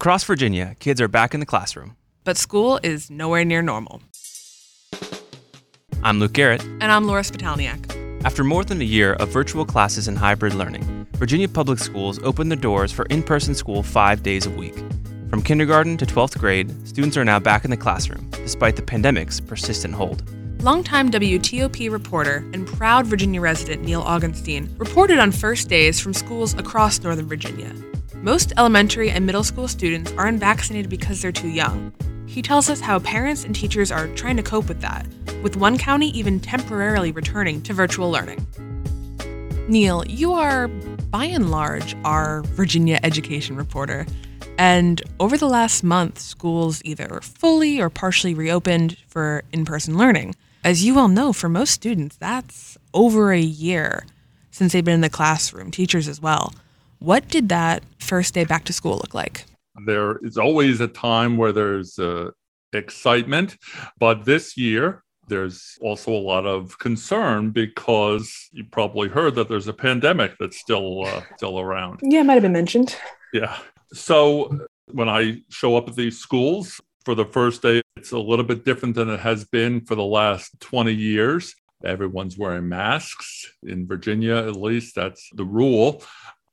Across Virginia, kids are back in the classroom. But school is nowhere near normal. I'm Luke Garrett. And I'm Laura Spitalniak. After more than a year of virtual classes and hybrid learning, Virginia Public Schools opened their doors for in person school five days a week. From kindergarten to 12th grade, students are now back in the classroom, despite the pandemic's persistent hold. Longtime WTOP reporter and proud Virginia resident Neal Augenstein reported on first days from schools across Northern Virginia. Most elementary and middle school students aren't vaccinated because they're too young. He tells us how parents and teachers are trying to cope with that, with one county even temporarily returning to virtual learning. Neal, you are, by and large, our Virginia education reporter. And over the last month, schools either fully or partially reopened for in person learning. As you well know, for most students, that's over a year since they've been in the classroom, teachers as well. What did that first day back to school look like? There is always a time where there's uh, excitement, but this year there's also a lot of concern because you probably heard that there's a pandemic that's still uh, still around. Yeah, it might have been mentioned. Yeah. So when I show up at these schools for the first day, it's a little bit different than it has been for the last 20 years. Everyone's wearing masks in Virginia, at least that's the rule.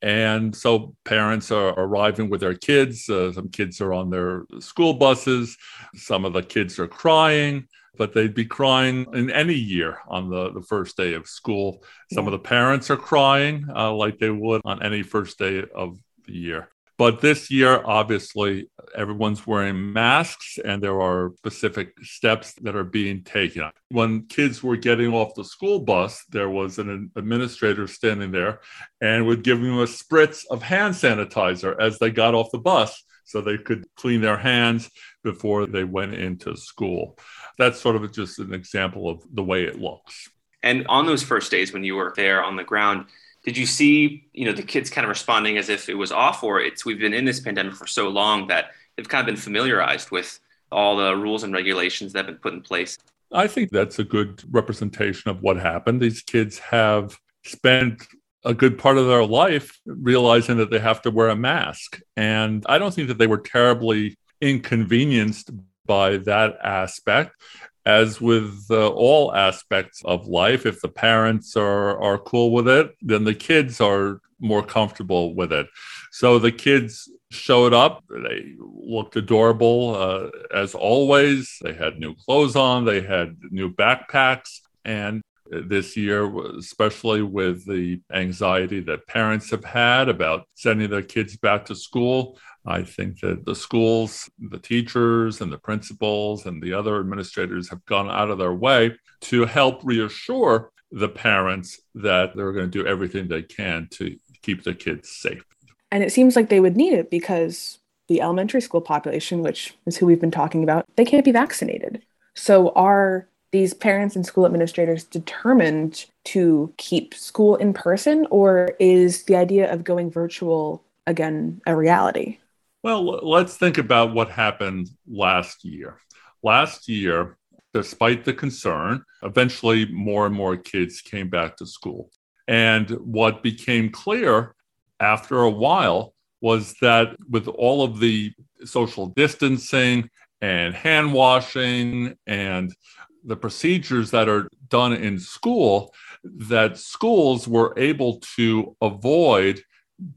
And so parents are arriving with their kids. Uh, some kids are on their school buses. Some of the kids are crying, but they'd be crying in any year on the, the first day of school. Some yeah. of the parents are crying uh, like they would on any first day of the year. But this year, obviously, everyone's wearing masks and there are specific steps that are being taken. When kids were getting off the school bus, there was an administrator standing there and would give them a spritz of hand sanitizer as they got off the bus so they could clean their hands before they went into school. That's sort of just an example of the way it looks. And on those first days when you were there on the ground, did you see you know the kids kind of responding as if it was off or it's we've been in this pandemic for so long that they've kind of been familiarized with all the rules and regulations that have been put in place? I think that's a good representation of what happened. These kids have spent a good part of their life realizing that they have to wear a mask. And i don't think that they were terribly inconvenienced by that aspect as with uh, all aspects of life, if the parents are, are cool with it, then the kids are more comfortable with it. So the kids showed up. They looked adorable uh, as always. They had new clothes on, they had new backpacks. And this year, especially with the anxiety that parents have had about sending their kids back to school, I think that the schools, the teachers, and the principals and the other administrators have gone out of their way to help reassure the parents that they're going to do everything they can to keep the kids safe. And it seems like they would need it because the elementary school population, which is who we've been talking about, they can't be vaccinated. So are these parents and school administrators determined to keep school in person, or is the idea of going virtual again a reality? Well, let's think about what happened last year. Last year, despite the concern, eventually more and more kids came back to school. And what became clear after a while was that with all of the social distancing and hand washing and the procedures that are done in school, that schools were able to avoid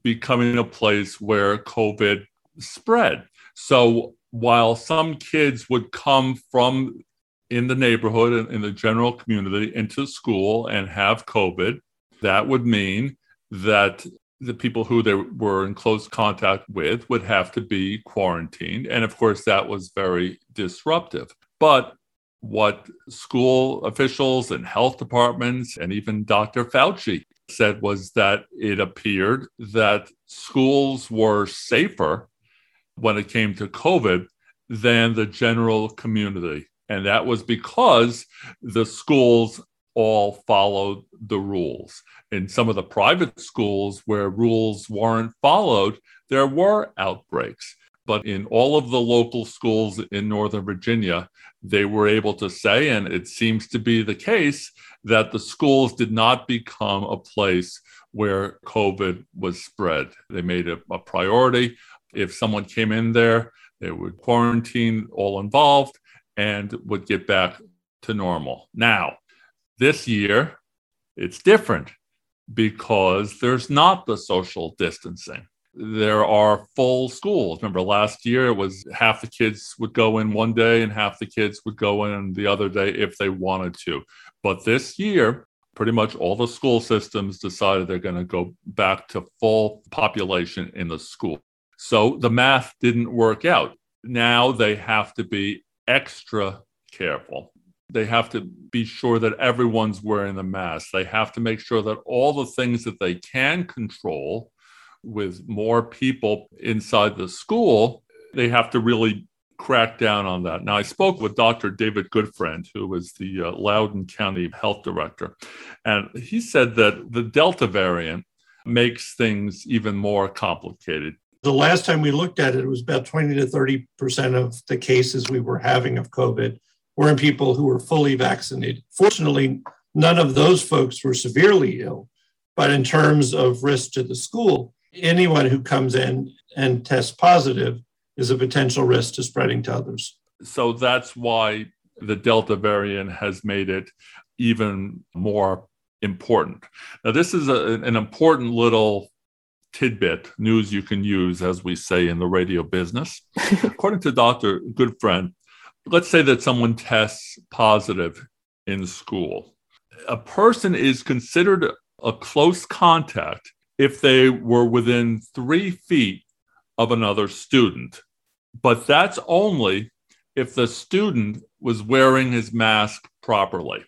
becoming a place where COVID spread. So while some kids would come from in the neighborhood and in the general community into school and have COVID, that would mean that the people who they were in close contact with would have to be quarantined. And of course, that was very disruptive. But what school officials and health departments and even Dr. Fauci said was that it appeared that schools were safer when it came to COVID than the general community. And that was because the schools all followed the rules. In some of the private schools where rules weren't followed, there were outbreaks. But in all of the local schools in Northern Virginia, they were able to say, and it seems to be the case, that the schools did not become a place where COVID was spread. They made it a priority If someone came in there, they would quarantine all involved and would get back to normal. Now, this year, it's different because there's not the social distancing. There are full schools. Remember, last year it was half the kids would go in one day and half the kids would go in the other day if they wanted to. But this year, pretty much all the school systems decided they're going to go back to full population in the school. So the math didn't work out. Now they have to be extra careful. They have to be sure that everyone's wearing the mask. They have to make sure that all the things that they can control with more people inside the school, they have to really crack down on that. Now, I spoke with Dr. David Goodfriend, who was the uh, Loudoun County Health Director, and he said that the Delta variant makes things even more complicated. The last time we looked at it, it was about 20 to 30% of the cases we were having of COVID were in people who were fully vaccinated. Fortunately, none of those folks were severely ill. But in terms of risk to the school, anyone who comes in and tests positive is a potential risk to spreading to others. So that's why the Delta variant has made it even more important. Now, this is a, an important little tidbit news you can use, as we say in the radio business. According to Dr. Goodfriend, let's say that someone tests positive in school. A person is considered a close contact if they were within three feet of another student. But that's only if the student was wearing his mask properly.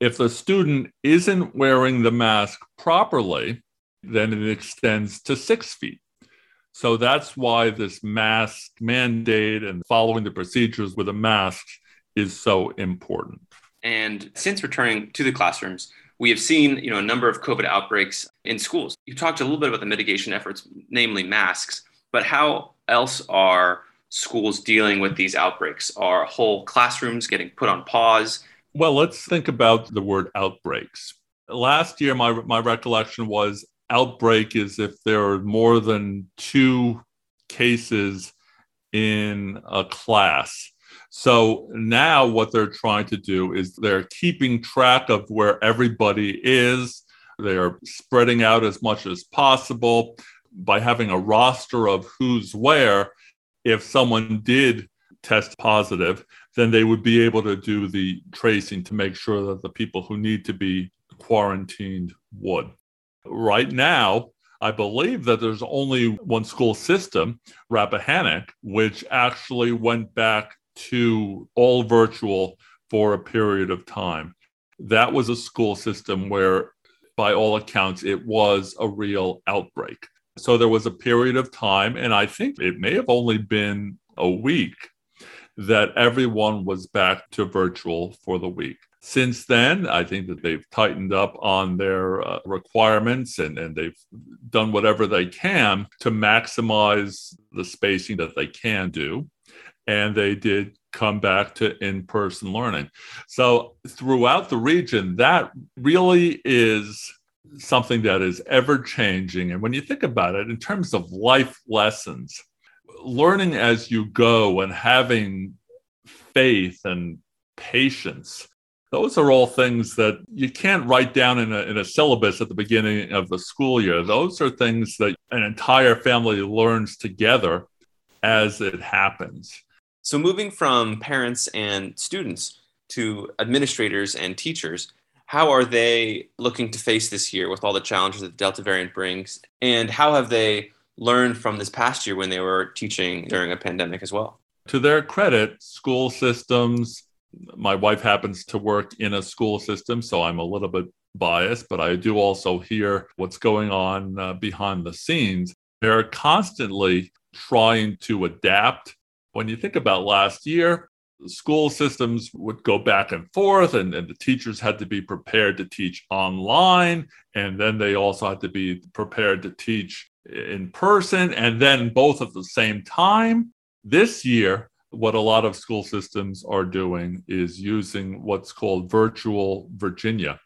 If the student isn't wearing the mask properly, then it extends to six feet. So that's why this mask mandate and following the procedures with a mask is so important. And since returning to the classrooms, we have seen you know, a number of COVID outbreaks in schools. You talked a little bit about the mitigation efforts, namely masks, but how else are schools dealing with these outbreaks? Are whole classrooms getting put on pause? Well, let's think about the word outbreaks. Last year, my, my recollection was outbreak is if there are more than two cases in a class. So now what they're trying to do is they're keeping track of where everybody is. They're spreading out as much as possible by having a roster of who's where. If someone did test positive, then they would be able to do the tracing to make sure that the people who need to be quarantined would. Right now, I believe that there's only one school system, Rappahannock, which actually went back to all virtual for a period of time. That was a school system where, by all accounts, it was a real outbreak. So there was a period of time, and I think it may have only been a week that everyone was back to virtual for the week. Since then, I think that they've tightened up on their uh, requirements and, and they've done whatever they can to maximize the spacing that they can do. And they did come back to in person learning. So, throughout the region, that really is something that is ever changing. And when you think about it in terms of life lessons, learning as you go and having faith and patience those are all things that you can't write down in a, in a syllabus at the beginning of the school year. Those are things that an entire family learns together as it happens. So, moving from parents and students to administrators and teachers, how are they looking to face this year with all the challenges that the Delta variant brings? And how have they learned from this past year when they were teaching during a pandemic as well? To their credit, school systems my wife happens to work in a school system, so I'm a little bit biased, but I do also hear what's going on uh, behind the scenes. They're constantly trying to adapt. When you think about last year, the school systems would go back and forth, and, and the teachers had to be prepared to teach online. And then they also had to be prepared to teach in person, and then both at the same time. This year, what a lot of school systems are doing is using what's called virtual Virginia.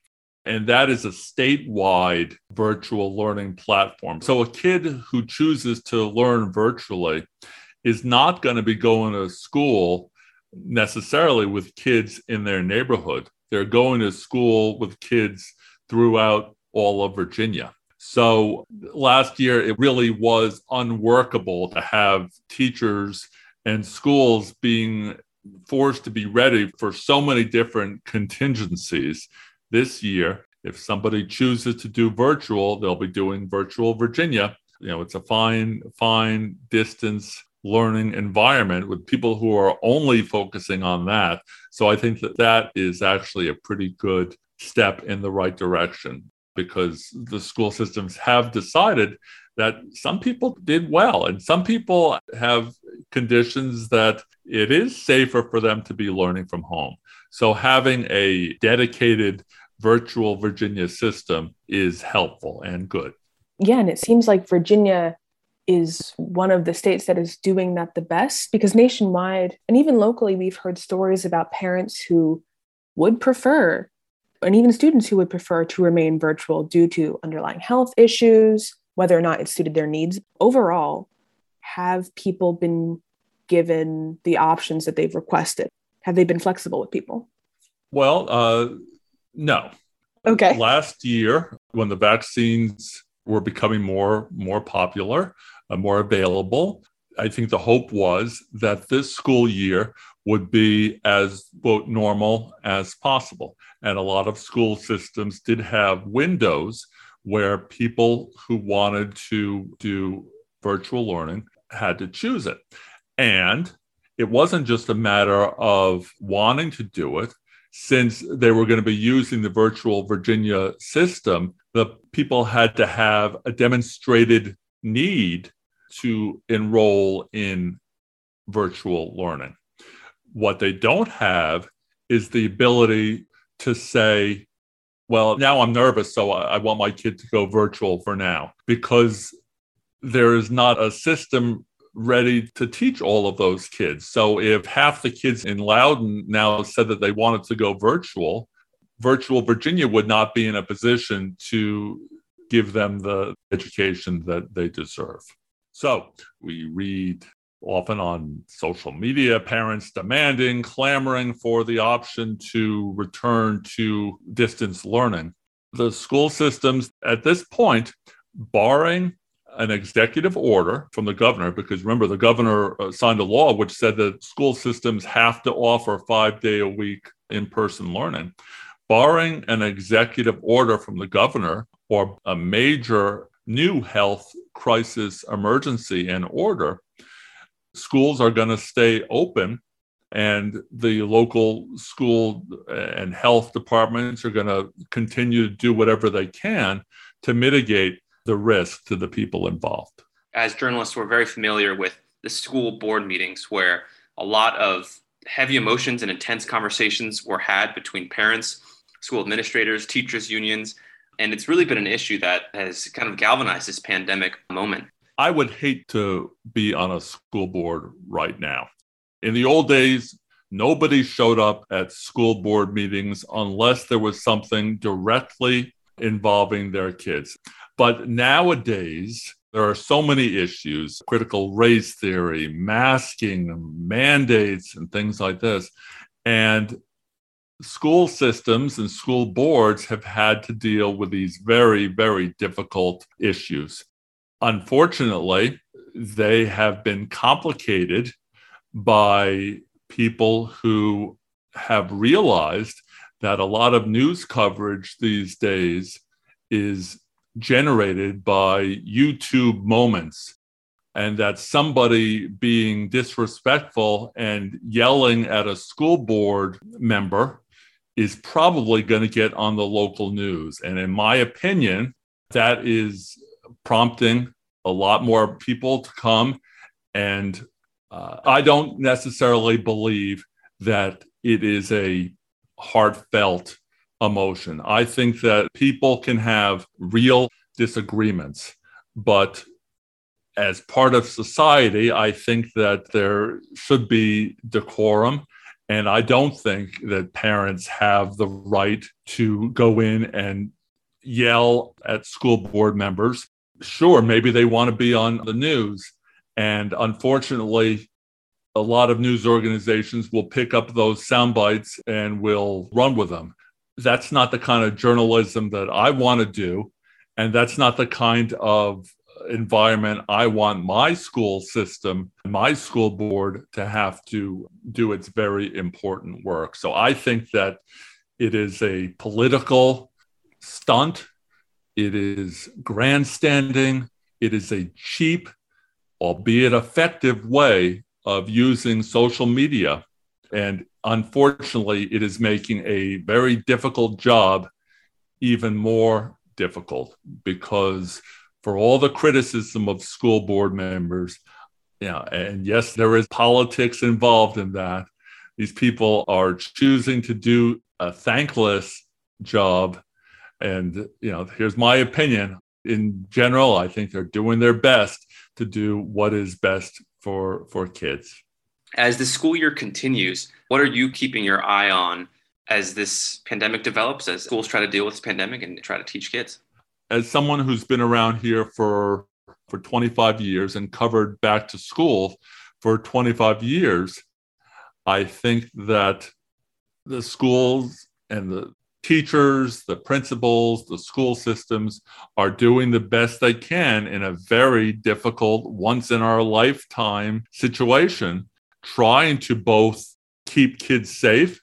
and that is a statewide virtual learning platform. So a kid who chooses to learn virtually is not going to be going to school necessarily with kids in their neighborhood. They're going to school with kids throughout all of Virginia. So last year, it really was unworkable to have teachers and schools being forced to be ready for so many different contingencies. This year, if somebody chooses to do virtual, they'll be doing virtual Virginia. You know, it's a fine, fine distance learning environment with people who are only focusing on that. So I think that that is actually a pretty good step in the right direction because the school systems have decided that some people did well and some people have conditions that it is safer for them to be learning from home. So having a dedicated virtual Virginia system is helpful and good. Yeah, and it seems like Virginia is one of the states that is doing that the best because nationwide and even locally, we've heard stories about parents who would prefer, and even students who would prefer to remain virtual due to underlying health issues, whether or not it suited their needs. Overall, have people been given the options that they've requested? Have they been flexible with people? Well, uh, no. Okay. Last year, when the vaccines were becoming more more popular, uh, more available. I think the hope was that this school year would be as quote normal as possible. And a lot of school systems did have windows where people who wanted to do virtual learning had to choose it. And it wasn't just a matter of wanting to do it, since they were going to be using the virtual Virginia system, the people had to have a demonstrated need to enroll in virtual learning. What they don't have is the ability to say, well, now I'm nervous, so I, want my kid to go virtual for now, because there is not a system ready to teach all of those kids. So if half the kids in Loudoun now said that they wanted to go virtual, virtual Virginia would not be in a position to give them the education that they deserve. So we read often on social media parents demanding, clamoring for the option to return to distance learning. The school systems at this point, barring an executive order from the governor, because remember, the governor uh, signed a law which said that school systems have to offer five day a week in person learning. Barring an executive order from the governor or a major new health crisis emergency and order, schools are going to stay open and the local school and health departments are going to continue to do whatever they can to mitigate the risk to the people involved. As journalists, we're very familiar with the school board meetings where a lot of heavy emotions and intense conversations were had between parents, school administrators, teachers' unions. And it's really been an issue that has kind of galvanized this pandemic moment. I would hate to be on a school board right now. In the old days, nobody showed up at school board meetings unless there was something directly involving their kids. But nowadays, there are so many issues critical race theory, masking, mandates, and things like this. And school systems and school boards have had to deal with these very, very difficult issues. Unfortunately, they have been complicated by people who have realized that a lot of news coverage these days is generated by YouTube moments and that somebody being disrespectful and yelling at a school board member is probably going to get on the local news. And in my opinion, that is prompting a lot more people to come. And uh, I don't necessarily believe that it is a heartfelt emotion. I think that people can have real disagreements, but as part of society, I think that there should be decorum And I don't think that parents have the right to go in and yell at school board members. Sure, maybe they want to be on the news. And unfortunately, a lot of news organizations will pick up those sound bites and will run with them. That's not the kind of journalism that I want to do. And that's not the kind of environment I want my school system, my school board to have to do its very important work. So I think that it is a political stunt, it is grandstanding, it is a cheap, albeit effective way of using social media. And unfortunately, it is making a very difficult job even more difficult because for all the criticism of school board members. Yeah, and yes, there is politics involved in that. These people are choosing to do a thankless job. And, you know, here's my opinion. In general, I think they're doing their best to do what is best for for kids. As the school year continues, what are you keeping your eye on as this pandemic develops, as schools try to deal with this pandemic and try to teach kids? As someone who's been around here for for 25 years and covered back to school for 25 years, I think that the schools and the teachers, the principals, the school systems are doing the best they can in a very difficult, once in our lifetime situation, trying to both keep kids safe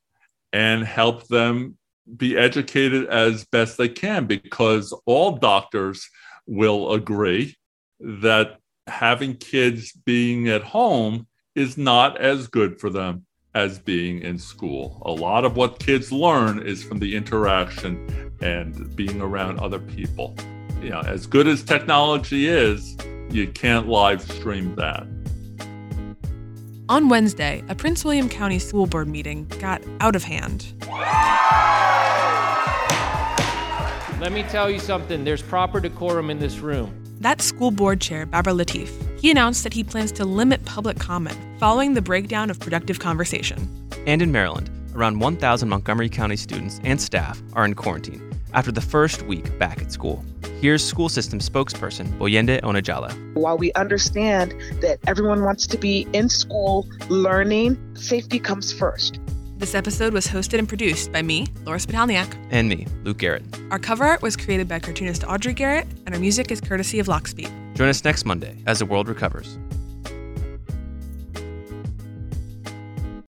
and help them be educated as best they can because all doctors will agree that having kids being at home is not as good for them as being in school. A lot of what kids learn is from the interaction and being around other people. You know, as good as technology is, you can't live stream that. On Wednesday, a Prince William County School Board meeting got out of hand. Let me tell you something there's proper decorum in this room. That's school board chair Babur Lateef. He announced that he plans to limit public comment following the breakdown of productive conversation. And in Maryland, around 1,000 Montgomery County students and staff are in quarantine after the first week back at school. Here's school system spokesperson Gboyinde Onijala. While we understand that everyone wants to be in school learning, safety comes first. This episode was hosted and produced by me, Laura Spitalniak. And me, Luke Garrett. Our cover art was created by cartoonist Audrey Garrett, and our music is courtesy of Lockspeed. Join us next Monday as the world recovers.